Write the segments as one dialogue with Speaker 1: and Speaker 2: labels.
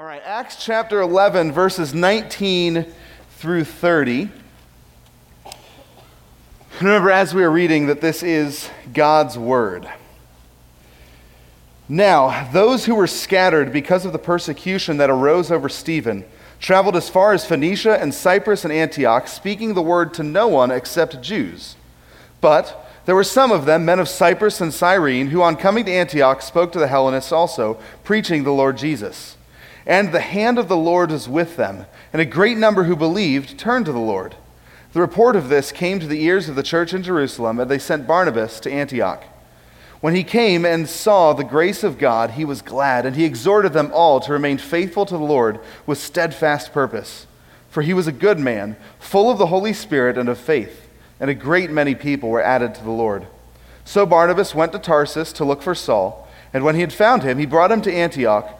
Speaker 1: All right, Acts chapter 11, verses 19 through 30. Remember, as we are reading, that this is God's word. Now, those who were scattered because of the persecution that arose over Stephen traveled as far as Phoenicia and Cyprus and Antioch, speaking the word to no one except Jews. But there were some of them, men of Cyprus and Cyrene, who on coming to Antioch spoke to the Hellenists also, preaching the Lord Jesus. And the hand of the Lord was with them, and a great number who believed turned to the Lord. The report of this came to the ears of the church in Jerusalem, and they sent Barnabas to Antioch. When he came and saw the grace of God, he was glad, and he exhorted them all to remain faithful to the Lord with steadfast purpose. For he was a good man, full of the Holy Spirit and of faith, and a great many people were added to the Lord. So Barnabas went to Tarsus to look for Saul, and when he had found him, he brought him to Antioch.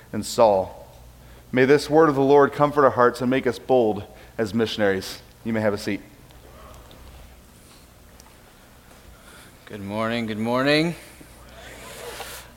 Speaker 1: and Saul. May this word of the Lord comfort our hearts and make us bold as missionaries. You may have a seat.
Speaker 2: Good morning. Good morning.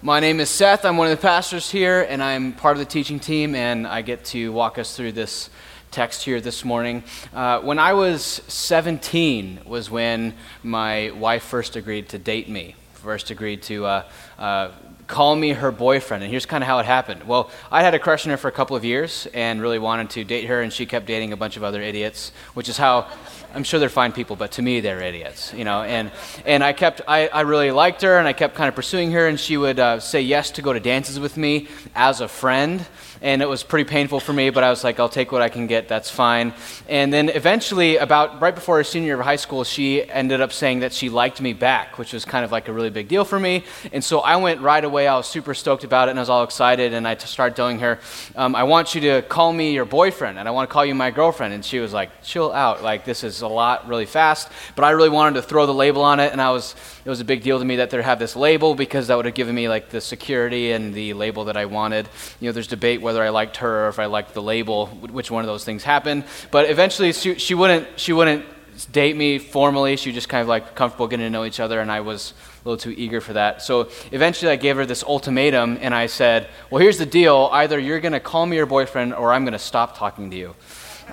Speaker 2: My name is Seth. I'm one of the pastors here, and I'm part of the teaching team, and I get to walk us through this text here this morning. Uh, when I was 17 was when my wife first agreed to date me, first agreed to uh, uh, call me her boyfriend. And here's kind of how it happened. Well, I had a crush on her for a couple of years and really wanted to date her, and she kept dating a bunch of other idiots, which is how I'm sure they're fine people, but to me they're idiots, you know. And and I kept I, I really liked her, and I kept kind of pursuing her, and she would uh, say yes to go to dances with me as a friend and it was pretty painful for me, but I was like, I'll take what I can get, that's fine. And then eventually, about right before her senior year of high school, she ended up saying that she liked me back, which was kind of like a really big deal for me. And so I went right away, I was super stoked about it, and I was all excited, and I started telling her, um, I want you to call me your boyfriend, and I want to call you my girlfriend. And she was like, chill out, like, this is a lot really fast. But I really wanted to throw the label on it, and I was, it was a big deal to me that there have this label because that would have given me like the security and the label that I wanted. You know, there's debate whether whether I liked her or if I liked the label, which one of those things happened. But eventually, she, she wouldn't she wouldn't date me formally. She was just kind of like comfortable getting to know each other, and I was a little too eager for that. So eventually, I gave her this ultimatum, and I said, "Well, here's the deal: either you're going to call me your boyfriend, or I'm going to stop talking to you."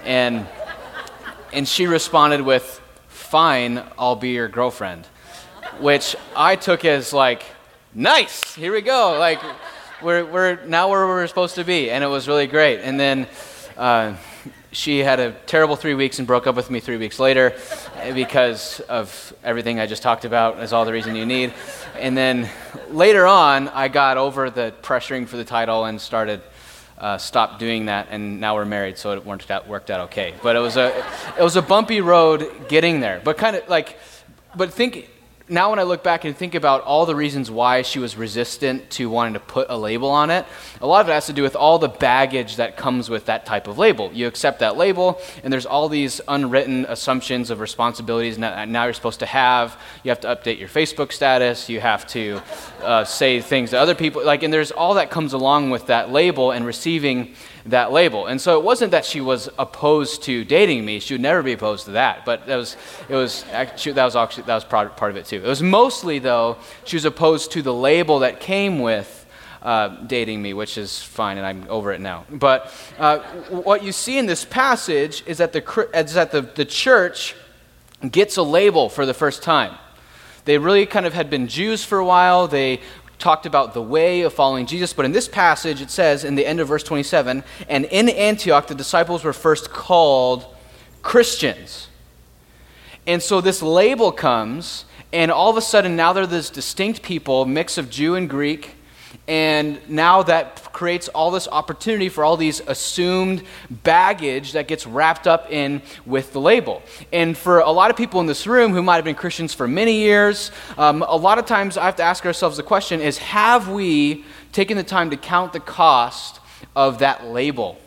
Speaker 2: And and she responded with, "Fine, I'll be your girlfriend," which I took as like, "Nice, here we go." Like we're, we're now where we're supposed to be, and it was really great. And then uh, she had a terrible three weeks and broke up with me three weeks later because of everything I just talked about as all the reason you need. And then later on, I got over the pressuring for the title and started uh, stopped doing that, and now we're married, so it worked out, worked out okay. But it was a it was a bumpy road getting there. But kind of like, but think now when I look back and think about all the reasons why she was resistant to wanting to put a label on it, a lot of it has to do with all the baggage that comes with that type of label. You accept that label, and there's all these unwritten assumptions of responsibilities that now you're supposed to have. You have to update your Facebook status. You have to uh, say things to other people. Like, and there's all that comes along with that label and receiving that label. And so it wasn't that she was opposed to dating me. She would never be opposed to that. But that was, it was, actually, that was actually, that was part, part of it too. It was mostly, though, she was opposed to the label that came with uh, dating me, which is fine, and I'm over it now. But uh, what you see in this passage is that, the, is that the, the church gets a label for the first time. They really kind of had been Jews for a while. They talked about the way of following Jesus, but in this passage it says in the end of verse 27 and in Antioch the disciples were first called Christians. And so this label comes, and all of a sudden now they're this distinct people, mix of Jew and Greek and now that creates all this opportunity for all these assumed baggage that gets wrapped up in with the label. And for a lot of people in this room who might have been Christians for many years, um, a lot of times I have to ask ourselves the question is have we taken the time to count the cost of that label.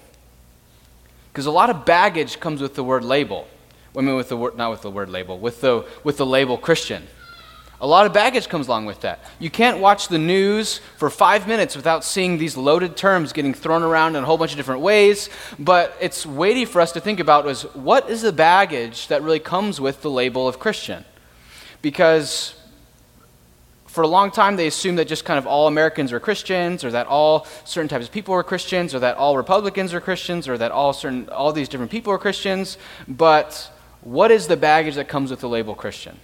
Speaker 2: Because a lot of baggage comes with the word label. I mean, with the word, not with the word label, with the, with the label Christian. A lot of baggage comes along with that. You can't watch the news for five minutes without seeing these loaded terms getting thrown around in a whole bunch of different ways. But it's weighty for us to think about is what is the baggage that really comes with the label of Christian? Because for a long time they assumed that just kind of all Americans were Christians, or that all certain types of people were Christians, or that all Republicans are Christians, or that all certain all these different people are Christians. But what is the baggage that comes with the label Christian?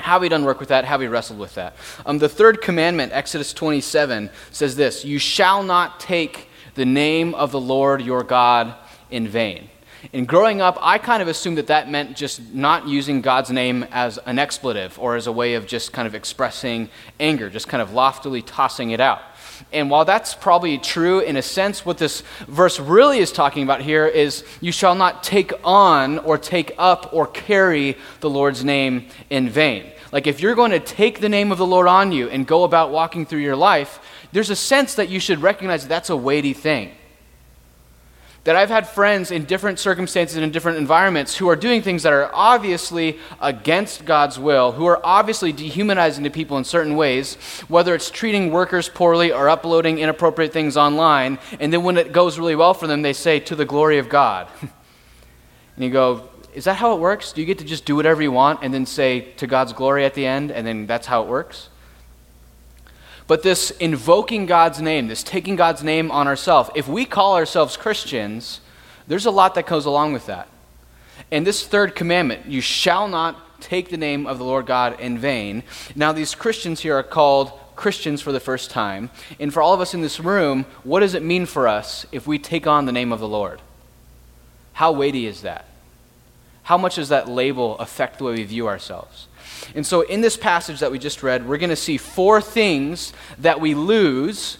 Speaker 2: How have we done work with that? How have we wrestled with that? Um, the third commandment, Exodus 27, says this You shall not take the name of the Lord your God in vain. And growing up, I kind of assumed that that meant just not using God's name as an expletive or as a way of just kind of expressing anger, just kind of loftily tossing it out. And while that's probably true in a sense, what this verse really is talking about here is you shall not take on or take up or carry the Lord's name in vain. Like if you're going to take the name of the Lord on you and go about walking through your life, there's a sense that you should recognize that that's a weighty thing that I've had friends in different circumstances and in different environments who are doing things that are obviously against God's will, who are obviously dehumanizing to people in certain ways, whether it's treating workers poorly or uploading inappropriate things online, and then when it goes really well for them, they say, to the glory of God. and you go, is that how it works? Do you get to just do whatever you want and then say, to God's glory at the end, and then that's how it works? But this invoking God's name, this taking God's name on ourselves, if we call ourselves Christians, there's a lot that goes along with that. And this third commandment, you shall not take the name of the Lord God in vain. Now, these Christians here are called Christians for the first time. And for all of us in this room, what does it mean for us if we take on the name of the Lord? How weighty is that? How much does that label affect the way we view ourselves? And so, in this passage that we just read, we're going to see four things that we lose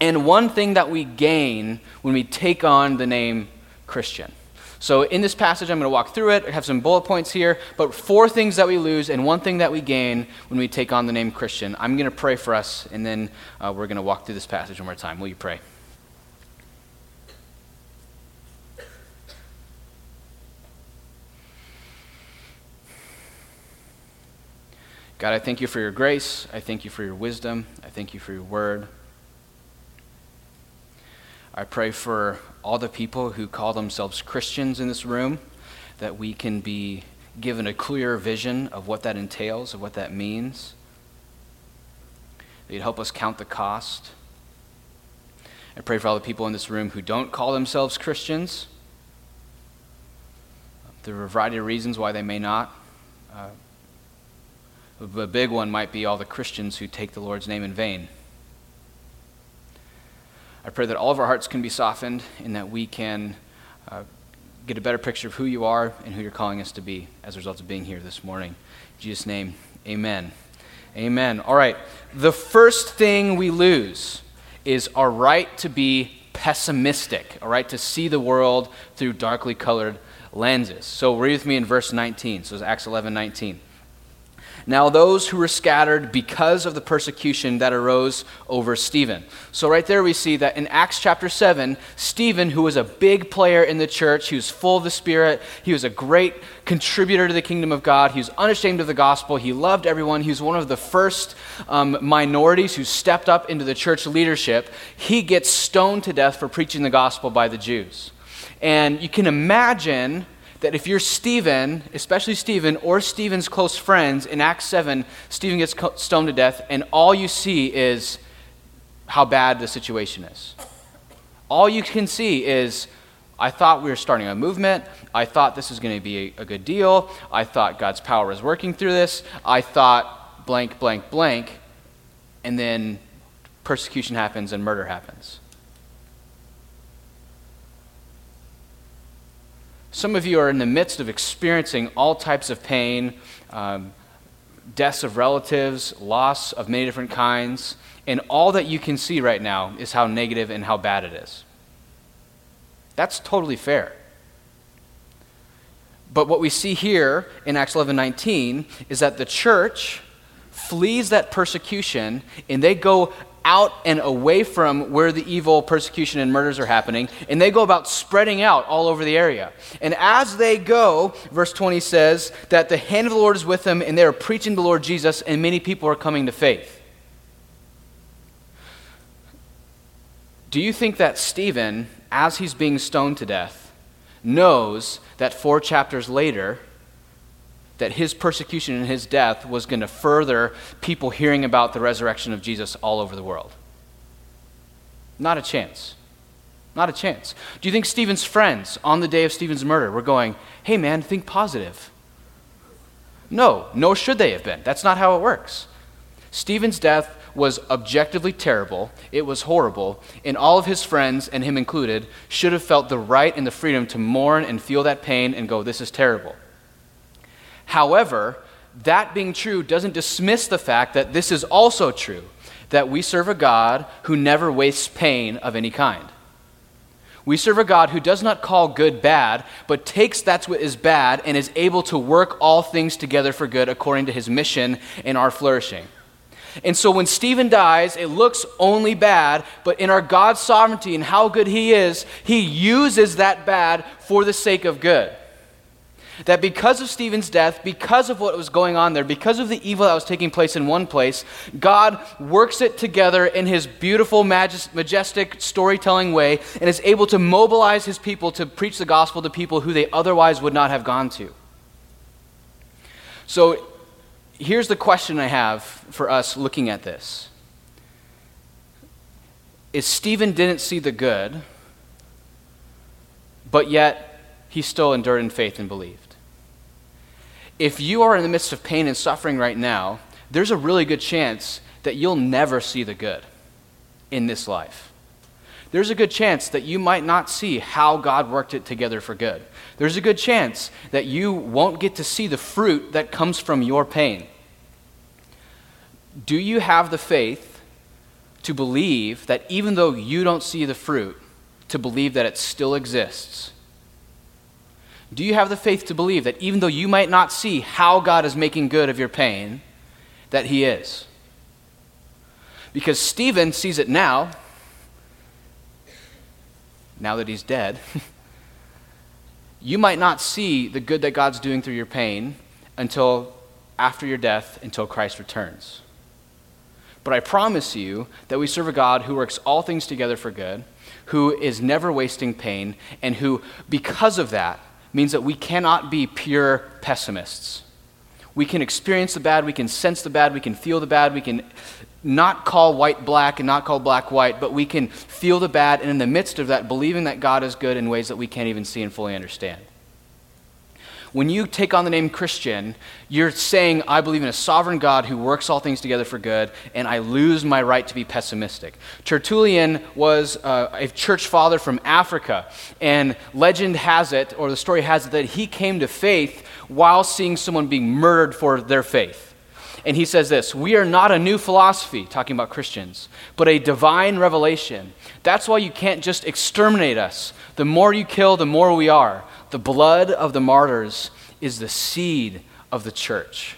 Speaker 2: and one thing that we gain when we take on the name Christian. So, in this passage, I'm going to walk through it. I have some bullet points here, but four things that we lose and one thing that we gain when we take on the name Christian. I'm going to pray for us, and then uh, we're going to walk through this passage one more time. Will you pray? God, I thank you for your grace. I thank you for your wisdom. I thank you for your word. I pray for all the people who call themselves Christians in this room that we can be given a clear vision of what that entails, of what that means. That you'd help us count the cost. I pray for all the people in this room who don't call themselves Christians. There are a variety of reasons why they may not. Uh, a big one might be all the Christians who take the Lord's name in vain. I pray that all of our hearts can be softened and that we can uh, get a better picture of who you are and who you're calling us to be as a result of being here this morning. In Jesus' name, amen. Amen. All right. The first thing we lose is our right to be pessimistic, all right, to see the world through darkly colored lenses. So read with me in verse 19. So it's Acts 11 19. Now, those who were scattered because of the persecution that arose over Stephen. So, right there, we see that in Acts chapter 7, Stephen, who was a big player in the church, he was full of the Spirit, he was a great contributor to the kingdom of God, he was unashamed of the gospel, he loved everyone, he was one of the first um, minorities who stepped up into the church leadership. He gets stoned to death for preaching the gospel by the Jews. And you can imagine that if you're Stephen, especially Stephen or Stephen's close friends, in Acts 7, Stephen gets stoned to death, and all you see is how bad the situation is. All you can see is, I thought we were starting a movement. I thought this was going to be a, good deal. I thought God's power was working through this. I thought blank, blank, blank. And then persecution happens and murder happens. Some of you are in the midst of experiencing all types of pain, um, deaths of relatives, loss of many different kinds, and all that you can see right now is how negative and how bad it is. That's totally fair. But what we see here in Acts 11:19 is that the church flees that persecution and they go out and away from where the evil persecution and murders are happening, and they go about spreading out all over the area. And as they go, verse 20 says that the hand of the Lord is with them, and they are preaching the Lord Jesus, and many people are coming to faith. Do you think that Stephen, as he's being stoned to death, knows that four chapters later, that his persecution and his death was going to further people hearing about the resurrection of Jesus all over the world. Not a chance. Not a chance. Do you think Stephen's friends on the day of Stephen's murder were going, hey man, think positive? No, nor should they have been. That's not how it works. Stephen's death was objectively terrible, it was horrible, and all of his friends, and him included, should have felt the right and the freedom to mourn and feel that pain and go, this is terrible. However, that being true doesn't dismiss the fact that this is also true that we serve a God who never wastes pain of any kind. We serve a God who does not call good bad, but takes that what is bad and is able to work all things together for good according to his mission in our flourishing. And so when Stephen dies, it looks only bad, but in our God's sovereignty and how good he is, he uses that bad for the sake of good. That because of Stephen's death, because of what was going on there, because of the evil that was taking place in one place, God works it together in his beautiful, majestic storytelling way and is able to mobilize his people to preach the gospel to people who they otherwise would not have gone to. So here's the question I have for us looking at this. Is Stephen didn't see the good, but yet he still endured in faith and believed if you are in the midst of pain and suffering right now, there's a really good chance that you'll never see the good in this life. There's a good chance that you might not see how God worked it together for good. There's a good chance that you won't get to see the fruit that comes from your pain. Do you have the faith to believe that even though you don't see the fruit, to believe that it still exists do you have the faith to believe that even though you might not see how God is making good of your pain, that He is? Because Stephen sees it now, now that he's dead. you might not see the good that God's doing through your pain until after your death, until Christ returns. But I promise you that we serve a God who works all things together for good, who is never wasting pain, and who, because of that, means that we cannot be pure pessimists. We can experience the bad, we can sense the bad, we can feel the bad, we can not call white black and not call black white, but we can feel the bad and in the midst of that, believing that God is good in ways that we can't even see and fully understand. When you take on the name Christian, you're saying, I believe in a sovereign God who works all things together for good, and I lose my right to be pessimistic. Tertullian was uh, a church father from Africa, and legend has it, or the story has it, that he came to faith while seeing someone being murdered for their faith. And he says this We are not a new philosophy, talking about Christians, but a divine revelation. That's why you can't just exterminate us. The more you kill, the more we are. The blood of the martyrs is the seed of the church.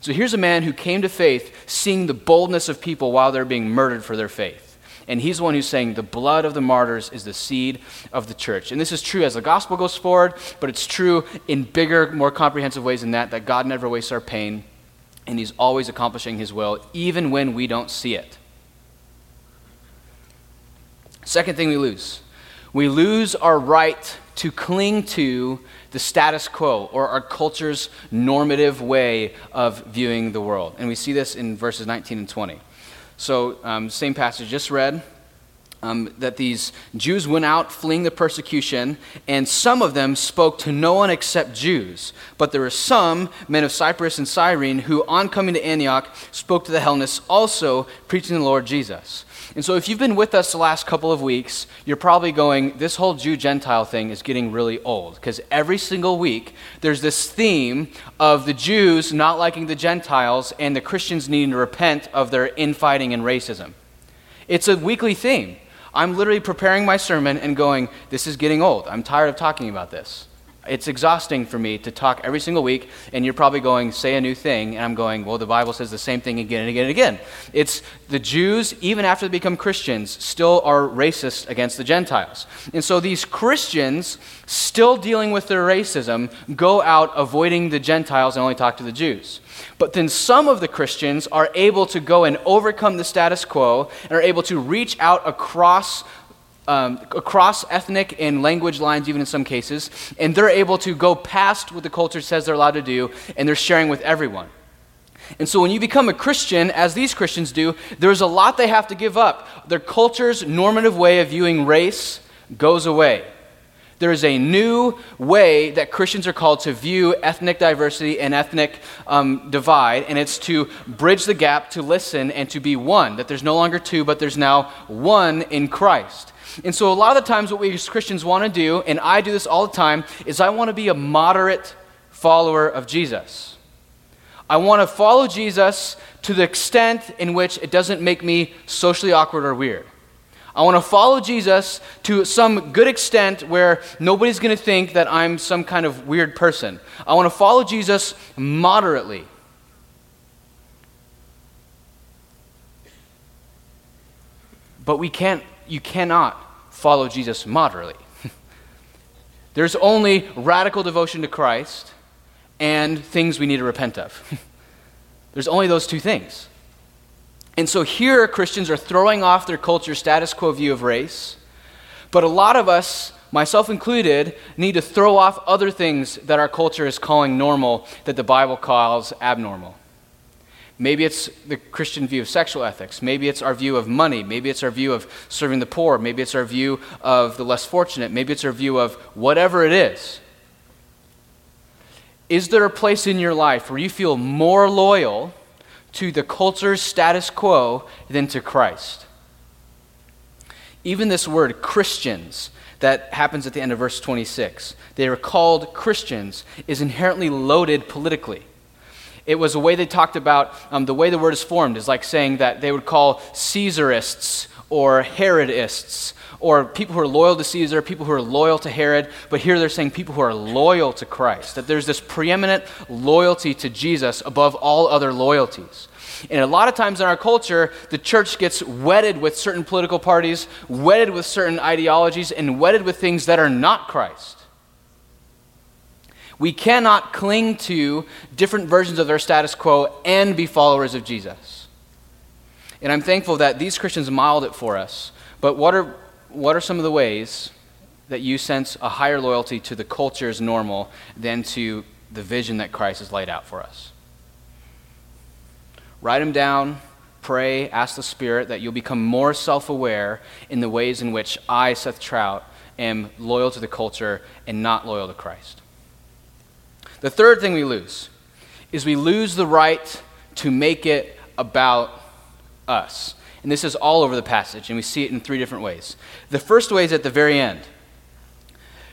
Speaker 2: So here's a man who came to faith seeing the boldness of people while they're being murdered for their faith. And he's the one who's saying the blood of the martyrs is the seed of the church. And this is true as the gospel goes forward, but it's true in bigger, more comprehensive ways than that, that God never wastes our pain, and he's always accomplishing his will, even when we don't see it. Second thing we lose we lose our right to cling to the status quo or our culture's normative way of viewing the world. And we see this in verses 19 and 20. So, um, same passage just read. Um, that these Jews went out fleeing the persecution, and some of them spoke to no one except Jews. But there were some, men of Cyprus and Cyrene, who, on coming to Antioch, spoke to the Hellenists also, preaching the Lord Jesus. And so, if you've been with us the last couple of weeks, you're probably going, this whole Jew Gentile thing is getting really old. Because every single week, there's this theme of the Jews not liking the Gentiles and the Christians needing to repent of their infighting and racism. It's a weekly theme. I'm literally preparing my sermon and going, this is getting old. I'm tired of talking about this. It's exhausting for me to talk every single week, and you're probably going, say a new thing, and I'm going, well, the Bible says the same thing again and again and again. It's the Jews, even after they become Christians, still are racist against the Gentiles. And so these Christians, still dealing with their racism, go out avoiding the Gentiles and only talk to the Jews. But then some of the Christians are able to go and overcome the status quo and are able to reach out across um, across ethnic and language lines, even in some cases, and they're able to go past what the culture says they're allowed to do, and they're sharing with everyone. And so when you become a Christian, as these Christians do, there's a lot they have to give up. Their culture's normative way of viewing race goes away. There is a new way that Christians are called to view ethnic diversity and ethnic um, divide, and it's to bridge the gap, to listen, and to be one. That there's no longer two, but there's now one in Christ. And so, a lot of the times, what we as Christians want to do, and I do this all the time, is I want to be a moderate follower of Jesus. I want to follow Jesus to the extent in which it doesn't make me socially awkward or weird. I want to follow Jesus to some good extent where nobody's going to think that I'm some kind of weird person. I want to follow Jesus moderately. But we can't, you cannot follow Jesus moderately. There's only radical devotion to Christ and things we need to repent of. There's only those two things. And so here, Christians are throwing off their culture status quo view of race. But a lot of us, myself included, need to throw off other things that our culture is calling normal that the Bible calls abnormal. Maybe it's the Christian view of sexual ethics. Maybe it's our view of money. Maybe it's our view of serving the poor. Maybe it's our view of the less fortunate. Maybe it's our view of whatever it is. Is there a place in your life where you feel more loyal to the culture's status quo than to Christ. Even this word, Christians, that happens at the end of verse 26, they are called Christians, is inherently loaded politically. It was a way they talked about, um, the way the word is formed is like saying that they would call Caesarists or Herodists or people who are loyal to Caesar, people who are loyal to Herod, but here they're saying people who are loyal to Christ, that there's this preeminent loyalty to Jesus above all other loyalties. And a lot of times in our culture, the church gets wedded with certain political parties, wedded with certain ideologies, and wedded with things that are not Christ. We cannot cling to different versions of their status quo and be followers of Jesus. And I'm thankful that these Christians modeled it for us. But what are what are some of the ways that you sense a higher loyalty to the culture's normal than to the vision that Christ has laid out for us? Write them down, pray, ask the Spirit that you'll become more self aware in the ways in which I, Seth Trout, am loyal to the culture and not loyal to Christ. The third thing we lose is we lose the right to make it about us. And this is all over the passage, and we see it in three different ways. The first way is at the very end.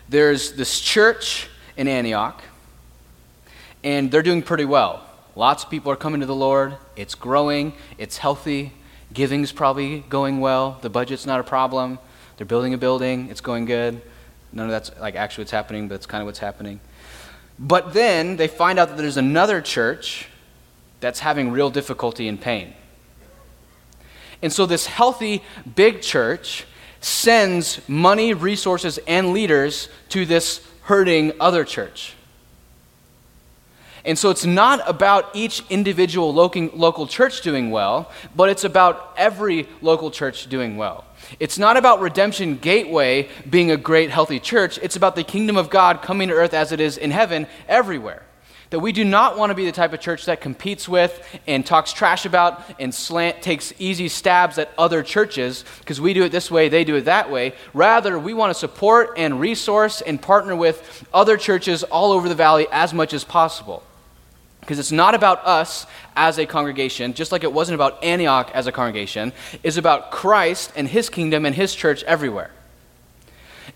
Speaker 2: There's this church in Antioch, and they're doing pretty well. Lots of people are coming to the Lord. It's growing, it's healthy. Giving's probably going well. The budget's not a problem. They're building a building, it's going good. None of that's like actually what's happening, but it's kind of what's happening. But then they find out that there's another church that's having real difficulty and pain. And so, this healthy, big church sends money, resources, and leaders to this hurting other church. And so it's not about each individual local church doing well, but it's about every local church doing well. It's not about Redemption Gateway being a great, healthy church. It's about the kingdom of God coming to earth as it is in heaven everywhere. That we do not want to be the type of church that competes with and talks trash about and slant, takes easy stabs at other churches because we do it this way, they do it that way. Rather, we want to support and resource and partner with other churches all over the valley as much as possible. Because it's not about us as a congregation, just like it wasn't about Antioch as a congregation, it's about Christ and his kingdom and his church everywhere.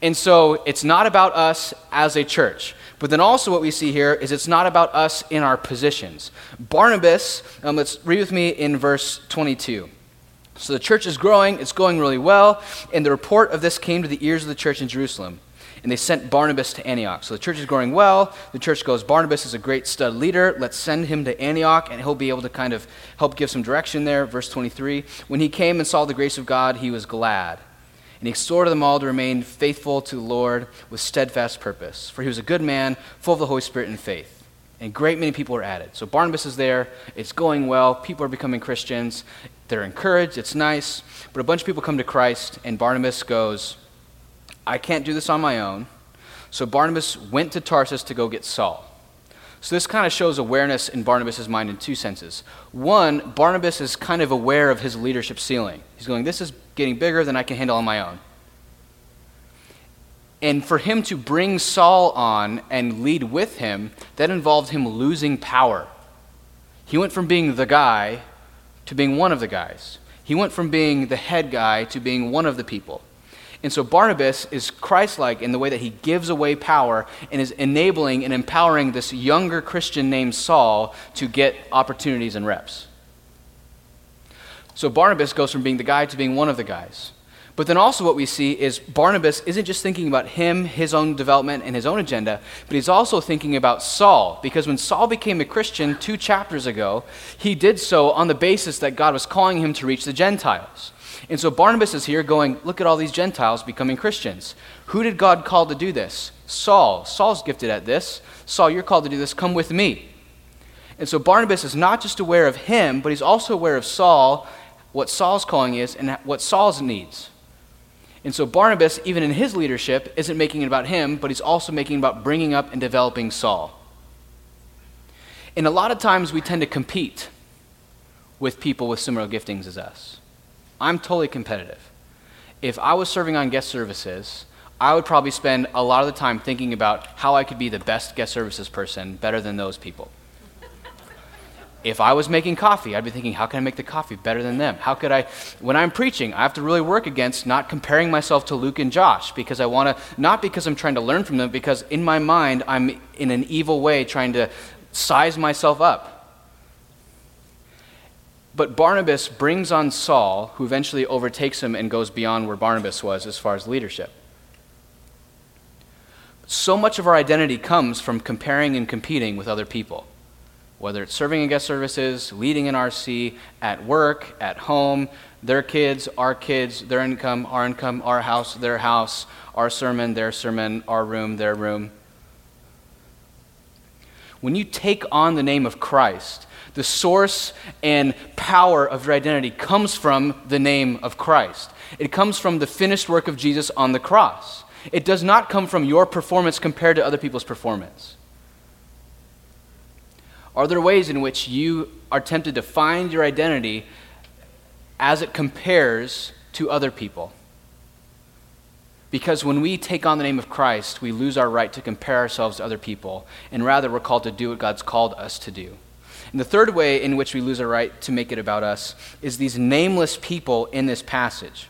Speaker 2: And so it's not about us as a church. But then also, what we see here is it's not about us in our positions. Barnabas, um, let's read with me in verse 22. So the church is growing, it's going really well, and the report of this came to the ears of the church in Jerusalem. And they sent Barnabas to Antioch. So the church is growing well. The church goes, Barnabas is a great stud leader. Let's send him to Antioch, and he'll be able to kind of help give some direction there. Verse 23 When he came and saw the grace of God, he was glad. And he exhorted them all to remain faithful to the Lord with steadfast purpose. For he was a good man, full of the Holy Spirit and faith. And great many people are added. So Barnabas is there. It's going well. People are becoming Christians. They're encouraged. It's nice. But a bunch of people come to Christ, and Barnabas goes, I can't do this on my own. So Barnabas went to Tarsus to go get Saul. So this kind of shows awareness in Barnabas' mind in two senses. One, Barnabas is kind of aware of his leadership ceiling. He's going, This is getting bigger than I can handle on my own. And for him to bring Saul on and lead with him, that involved him losing power. He went from being the guy to being one of the guys. He went from being the head guy to being one of the people. And so Barnabas is Christ like in the way that he gives away power and is enabling and empowering this younger Christian named Saul to get opportunities and reps. So Barnabas goes from being the guy to being one of the guys. But then also, what we see is Barnabas isn't just thinking about him, his own development, and his own agenda, but he's also thinking about Saul. Because when Saul became a Christian two chapters ago, he did so on the basis that God was calling him to reach the Gentiles. And so Barnabas is here going, Look at all these Gentiles becoming Christians. Who did God call to do this? Saul. Saul's gifted at this. Saul, you're called to do this. Come with me. And so Barnabas is not just aware of him, but he's also aware of Saul, what Saul's calling is, and what Saul's needs. And so Barnabas, even in his leadership, isn't making it about him, but he's also making it about bringing up and developing Saul. And a lot of times we tend to compete with people with similar giftings as us. I'm totally competitive. If I was serving on guest services, I would probably spend a lot of the time thinking about how I could be the best guest services person better than those people. If I was making coffee, I'd be thinking, how can I make the coffee better than them? How could I, when I'm preaching, I have to really work against not comparing myself to Luke and Josh because I want to, not because I'm trying to learn from them, because in my mind, I'm in an evil way trying to size myself up. But Barnabas brings on Saul, who eventually overtakes him and goes beyond where Barnabas was as far as leadership. So much of our identity comes from comparing and competing with other people, whether it's serving in guest services, leading in RC, at work, at home, their kids, our kids, their income, our income, our house, their house, our sermon, their sermon, our room, their room. When you take on the name of Christ, the source and power of your identity comes from the name of Christ. It comes from the finished work of Jesus on the cross. It does not come from your performance compared to other people's performance. Are there ways in which you are tempted to find your identity as it compares to other people? Because when we take on the name of Christ, we lose our right to compare ourselves to other people, and rather we're called to do what God's called us to do. And the third way in which we lose our right to make it about us is these nameless people in this passage.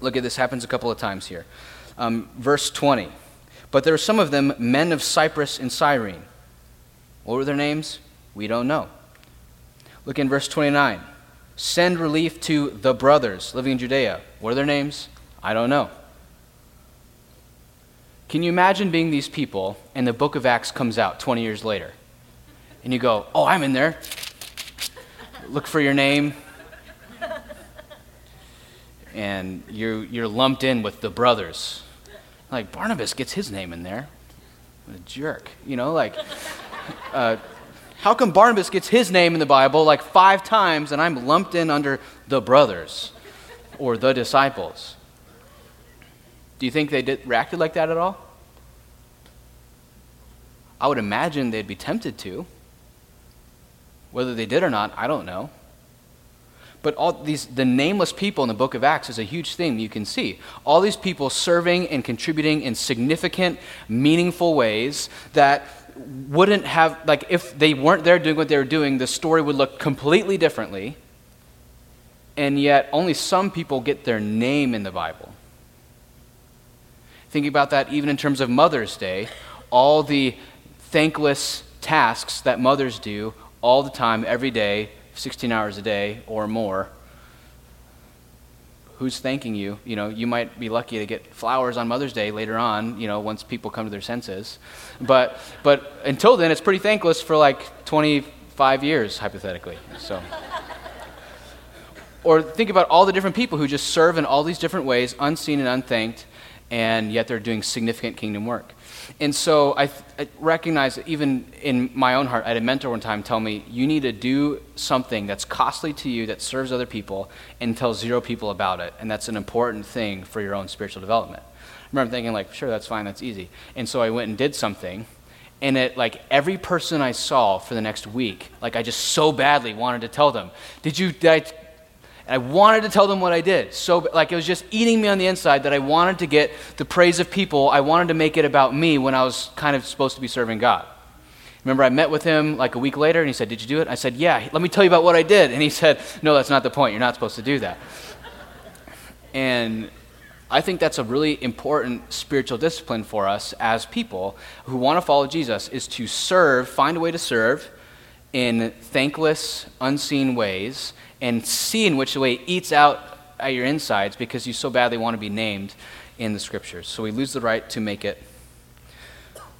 Speaker 2: Look at this happens a couple of times here. Um, verse 20. But there are some of them men of Cyprus and Cyrene. What were their names? We don't know. Look in verse 29. Send relief to the brothers living in Judea. What are their names? I don't know. Can you imagine being these people and the book of Acts comes out 20 years later? and you go, Oh, I'm in there. Look for your name. And you're, you're lumped in with the brothers. Like, Barnabas gets his name in there. What a jerk. You know, like, uh, how come Barnabas gets his name in the Bible like five times and I'm lumped in under the brothers or the disciples? Do you think they did, reacted like that at all? I would imagine they'd be tempted to. Whether they did or not, I don't know. But all these, the nameless people in the book of Acts is a huge thing you can see. All these people serving and contributing in significant, meaningful ways that wouldn't have, like, if they weren't there doing what they were doing, the story would look completely differently. And yet, only some people get their name in the Bible. Thinking about that even in terms of Mother's Day, all the thankless tasks that mothers do all the time, every day, 16 hours a day or more. Who's thanking you? You know, you might be lucky to get flowers on Mother's Day later on, you know, once people come to their senses. But, but until then, it's pretty thankless for like 25 years, hypothetically. So. or think about all the different people who just serve in all these different ways, unseen and unthanked, and yet they're doing significant kingdom work. And so I, I recognize that even in my own heart, I had a mentor one time tell me, you need to do something that's costly to you, that serves other people, and tell zero people about it. And that's an important thing for your own spiritual development. I remember thinking, like, sure, that's fine, that's easy. And so I went and did something. And it, like, every person I saw for the next week, like, I just so badly wanted to tell them, did you, did I and I wanted to tell them what I did. So, like, it was just eating me on the inside that I wanted to get the praise of people. I wanted to make it about me when I was kind of supposed to be serving God. Remember, I met with him like a week later and he said, Did you do it? I said, Yeah, let me tell you about what I did. And he said, No, that's not the point. You're not supposed to do that. And I think that's a really important spiritual discipline for us as people who want to follow Jesus is to serve, find a way to serve in thankless, unseen ways and see in which way it eats out at your insides because you so badly want to be named in the scriptures. So we lose the right to make it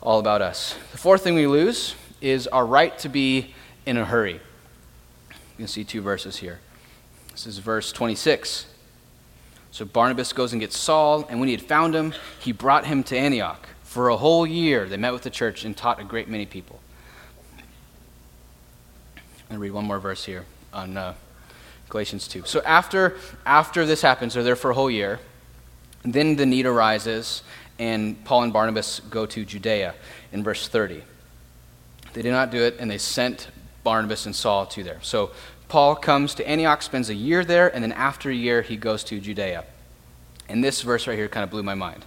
Speaker 2: all about us. The fourth thing we lose is our right to be in a hurry. You can see two verses here. This is verse 26. So Barnabas goes and gets Saul, and when he had found him, he brought him to Antioch. For a whole year, they met with the church and taught a great many people. I'm going to read one more verse here on uh, Galatians 2. So after, after this happens, they're there for a whole year. Then the need arises, and Paul and Barnabas go to Judea in verse 30. They did not do it, and they sent Barnabas and Saul to there. So Paul comes to Antioch, spends a year there, and then after a year, he goes to Judea. And this verse right here kind of blew my mind.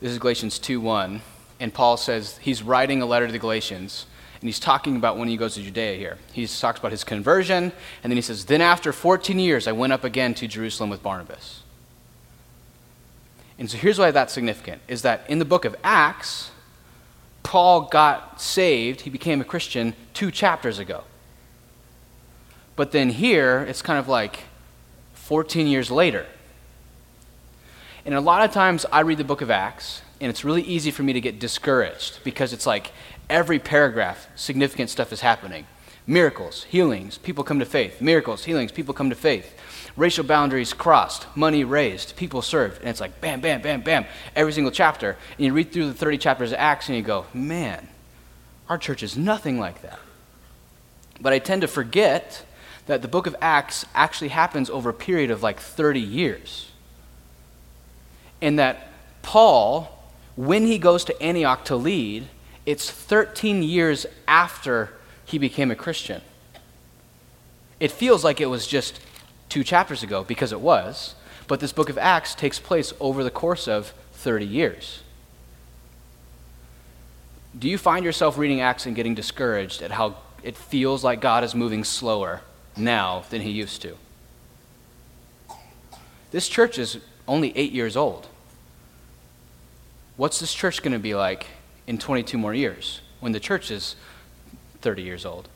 Speaker 2: This is Galatians 2 1. And Paul says he's writing a letter to the Galatians and he's talking about when he goes to Judea here. He talks about his conversion, and then he says, Then after 14 years, I went up again to Jerusalem with Barnabas. And so here's why that's significant is that in the book of Acts, Paul got saved, he became a Christian two chapters ago. But then here, it's kind of like 14 years later. And a lot of times I read the book of Acts, and it's really easy for me to get discouraged because it's like every paragraph, significant stuff is happening. Miracles, healings, people come to faith. Miracles, healings, people come to faith. Racial boundaries crossed, money raised, people served. And it's like bam, bam, bam, bam, every single chapter. And you read through the 30 chapters of Acts and you go, man, our church is nothing like that. But I tend to forget that the book of Acts actually happens over a period of like 30 years. And that Paul, when he goes to Antioch to lead, it's 13 years after he became a Christian. It feels like it was just two chapters ago because it was, but this book of Acts takes place over the course of 30 years. Do you find yourself reading Acts and getting discouraged at how it feels like God is moving slower now than he used to? This church is only eight years old. What's this church going to be like in 22 more years when the church is 30 years old.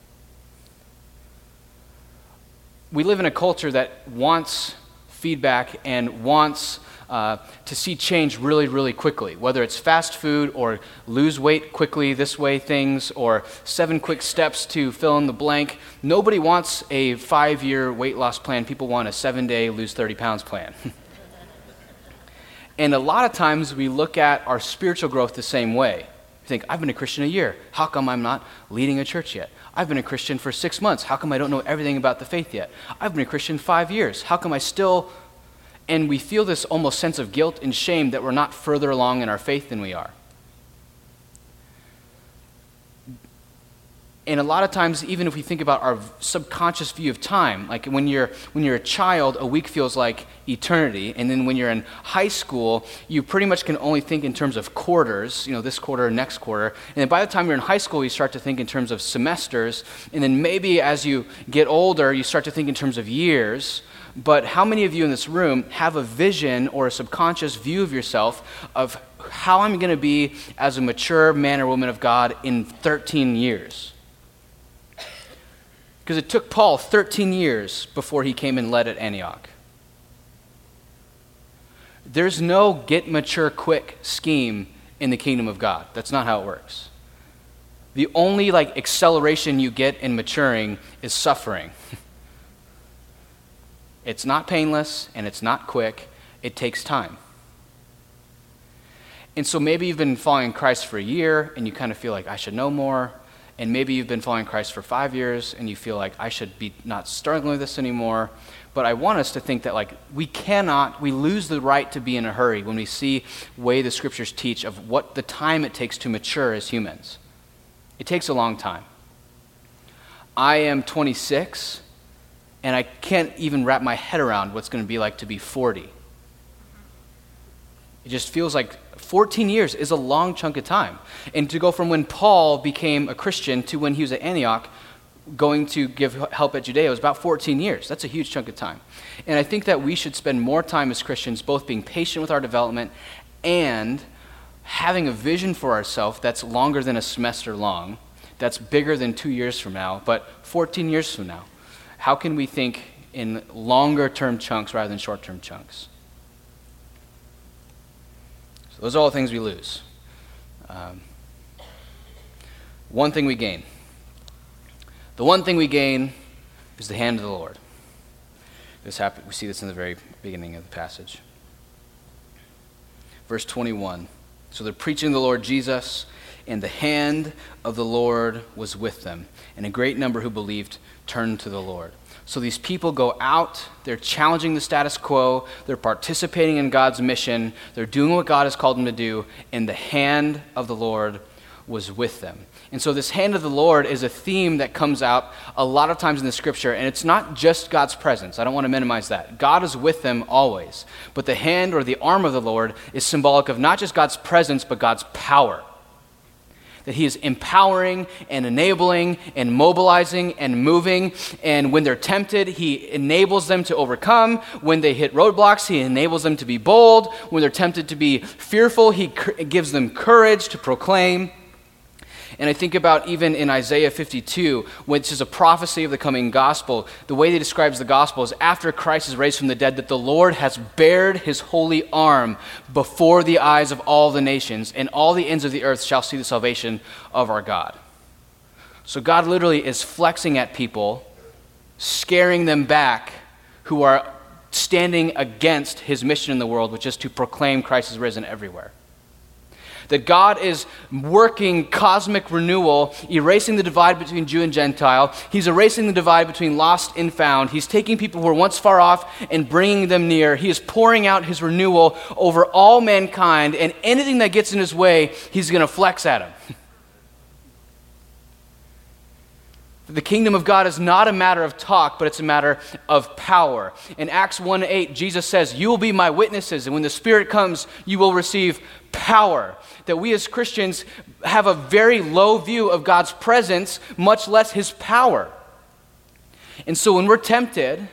Speaker 2: We live in a culture that wants feedback and wants uh, to see change really, really quickly, whether it's fast food or lose weight quickly this way things or seven quick steps to fill in the blank. Nobody wants a five year weight loss plan. People want a seven day lose 30 pounds plan. and a lot of times we look at our spiritual growth the same way. You think, I've been a Christian a year. How come I'm not leading a church yet? I've been a Christian for six months. How come I don't know everything about the faith yet? I've been a Christian five years. How come I still. And we feel this almost sense of guilt and shame that we're not further along in our faith than we are. And a lot of times even if we think about our subconscious view of time like when you're when you're a child a week feels like eternity. And then when you're in high school you pretty much can only think in terms of quarters you know this quarter next quarter. And then by the time you're in high school you start to think in terms of semesters. And then maybe as you get older you start to think in terms of years. But how many of you in this room have a vision or a subconscious view of yourself of how i'm going to be as a mature man or woman of god in 13 years because it took Paul 13 years before he came and led at Antioch. There's no get mature quick scheme in the kingdom of God. That's not how it works. The only like acceleration you get in maturing is suffering. it's not painless and it's not quick. It takes time. And so maybe you've been following Christ for a year and you kind of feel like I should know more. And maybe you've been following Christ for five years and you feel like I should be not struggling with this anymore. But I want us to think that like we cannot, we lose the right to be in a hurry when we see way the scriptures teach of what the time it takes to mature as humans. It takes a long time. I am 26 and I can't even wrap my head around what's going to be like to be 40. It just feels like 14 years is a long chunk of time. And to go from when Paul became a Christian to when he was at Antioch, going to give help at Judea was about 14 years. That's a huge chunk of time. And I think that we should spend more time as Christians both being patient with our development and having a vision for ourselves that's longer than a semester long, that's bigger than two years from now, but 14 years from now. How can we think in longer term chunks rather than short term chunks? So those are all things we lose. Um, one thing we gain. The one thing we gain is the hand of the Lord. This happen, we see this in the very beginning of the passage. Verse 21. So they're preaching the Lord Jesus, and the hand of the Lord was with them, and a great number who believed turned to the Lord. So these people go out, they're challenging the status quo, they're participating in God's mission, they're doing what God has called them to do, and the hand of the Lord was with them. And so, this hand of the Lord is a theme that comes out a lot of times in the scripture, and it's not just God's presence. I don't want to minimize that. God is with them always. But the hand or the arm of the Lord is symbolic of not just God's presence, but God's power that He is empowering and enabling and mobilizing and moving. And when they're tempted, He enables them to overcome. When they hit roadblocks, He enables them to be bold. When they're tempted to be fearful, He gives them courage to proclaim. And I think about even in Isaiah 52, which is a prophecy of the coming gospel, the way he describes the gospel is after Christ is raised from the dead, that the Lord has bared his holy arm before the eyes of all the nations, and all the ends of the earth shall see the salvation of our God. So God literally is flexing at people, scaring them back who are standing against his mission in the world, which is to proclaim Christ is risen everywhere. That God is working cosmic renewal, erasing the divide between Jew and Gentile. He's erasing the divide between lost and found. He's taking people who are once far off and bringing them near. He is pouring out his renewal over all mankind, and anything that gets in his way, he's going to flex at him. The kingdom of God is not a matter of talk, but it's a matter of power. In Acts 1 8, Jesus says, You will be my witnesses, and when the Spirit comes, you will receive power. That we as Christians have a very low view of God's presence, much less his power. And so when we're tempted,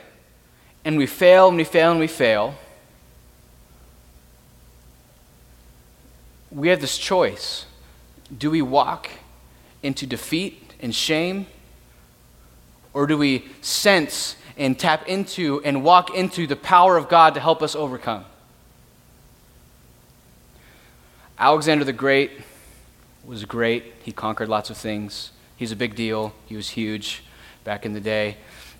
Speaker 2: and we fail, and we fail, and we fail, we have this choice. Do we walk into defeat and shame? Or do we sense and tap into and walk into the power of God to help us overcome? Alexander the Great was great. He conquered lots of things. He's a big deal. He was huge back in the day.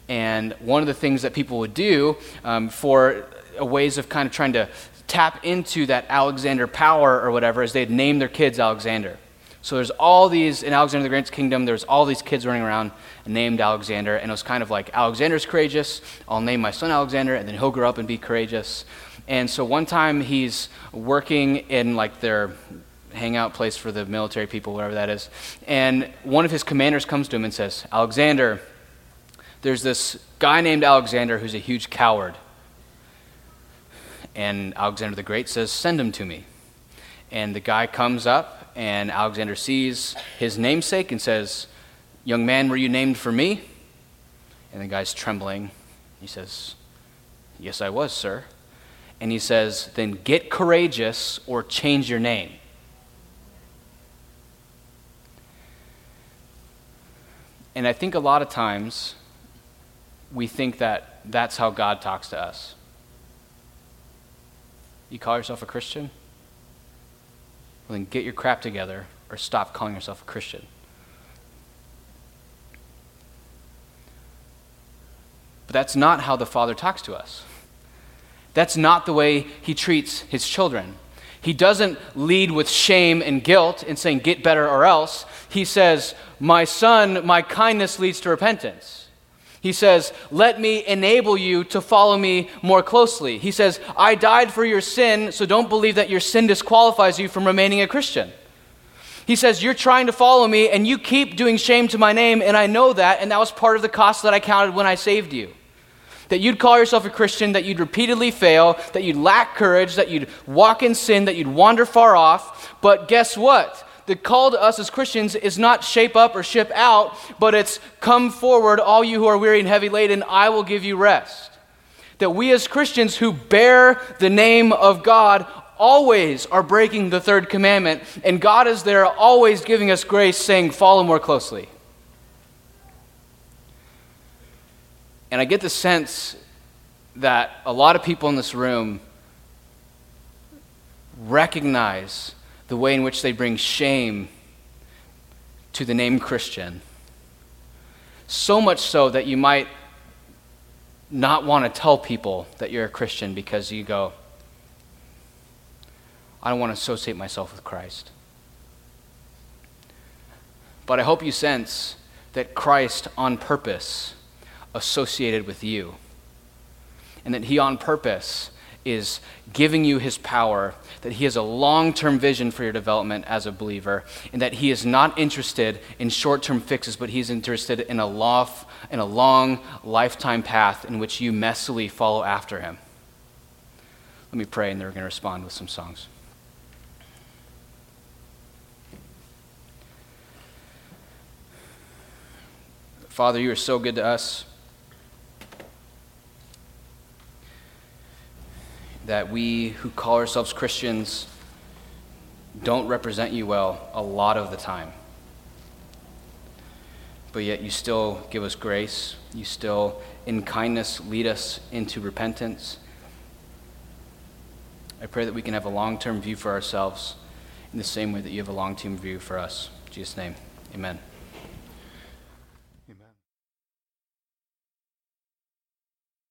Speaker 2: And one of the things that people would do um, for ways of kind of trying to tap into that Alexander power or whatever is they'd name their kids Alexander. So there's all these, in Alexander the Great's kingdom, there's all these kids running around named Alexander. And it was kind of like, Alexander's courageous, I'll name my son Alexander, and then he'll grow up and be courageous. And so one time he's working in like their hangout place for the military people, whatever that is. And one of his commanders comes to him and says, Alexander, there's this guy named Alexander who's a huge coward. And Alexander the Great says, Send him to me. And the guy comes up, and Alexander sees his namesake and says, Young man, were you named for me? And the guy's trembling. He says, Yes, I was, sir and he says, then get courageous or change your name. And I think a lot of times we think that that's how God talks to us. You call yourself a Christian? Well, then get your crap together or stop calling yourself a Christian. But that's not how the Father talks to us. That's not the way he treats his children. He doesn't lead with shame and guilt and saying, get better or else. He says, My son, my kindness leads to repentance. He says, Let me enable you to follow me more closely. He says, I died for your sin, so don't believe that your sin disqualifies you from remaining a Christian. He says, You're trying to follow me, and you keep doing shame to my name, and I know that, and that was part of the cost that I counted when I saved you that you'd call yourself a Christian, that you'd repeatedly fail, that you'd lack courage, that you'd walk in sin, that you'd wander far off. But guess what? The call to us as Christians is not shape up or ship out, but it's come forward, all you who are weary and heavy laden, I will give you rest. That we as Christians who bear the name of God always are breaking the third commandment, and God is there always giving us grace, saying, Follow more closely. And I get the sense that a lot of people in this room recognize the way in which they bring shame to the name Christian. So much so that you might not want to tell people that you're a Christian because you go, I don't want to associate myself with Christ. But I hope you sense that Christ, on purpose, associated with you. And that He, on purpose, is giving you His power, that He has a long term vision for your development as a believer, and that He is not interested in short term fixes, but He's interested in a, lof, in a long lifetime path in which you messily follow after Him. Let me pray, and then we're going to respond with some songs. Father, you are so good to us. That we who call ourselves Christians don't represent you well a lot of the time. But yet you still give us grace. You still, in kindness, lead us into repentance. I pray that we can have a long term view for ourselves in the same way that you have a long term view for us. In Jesus' name, amen.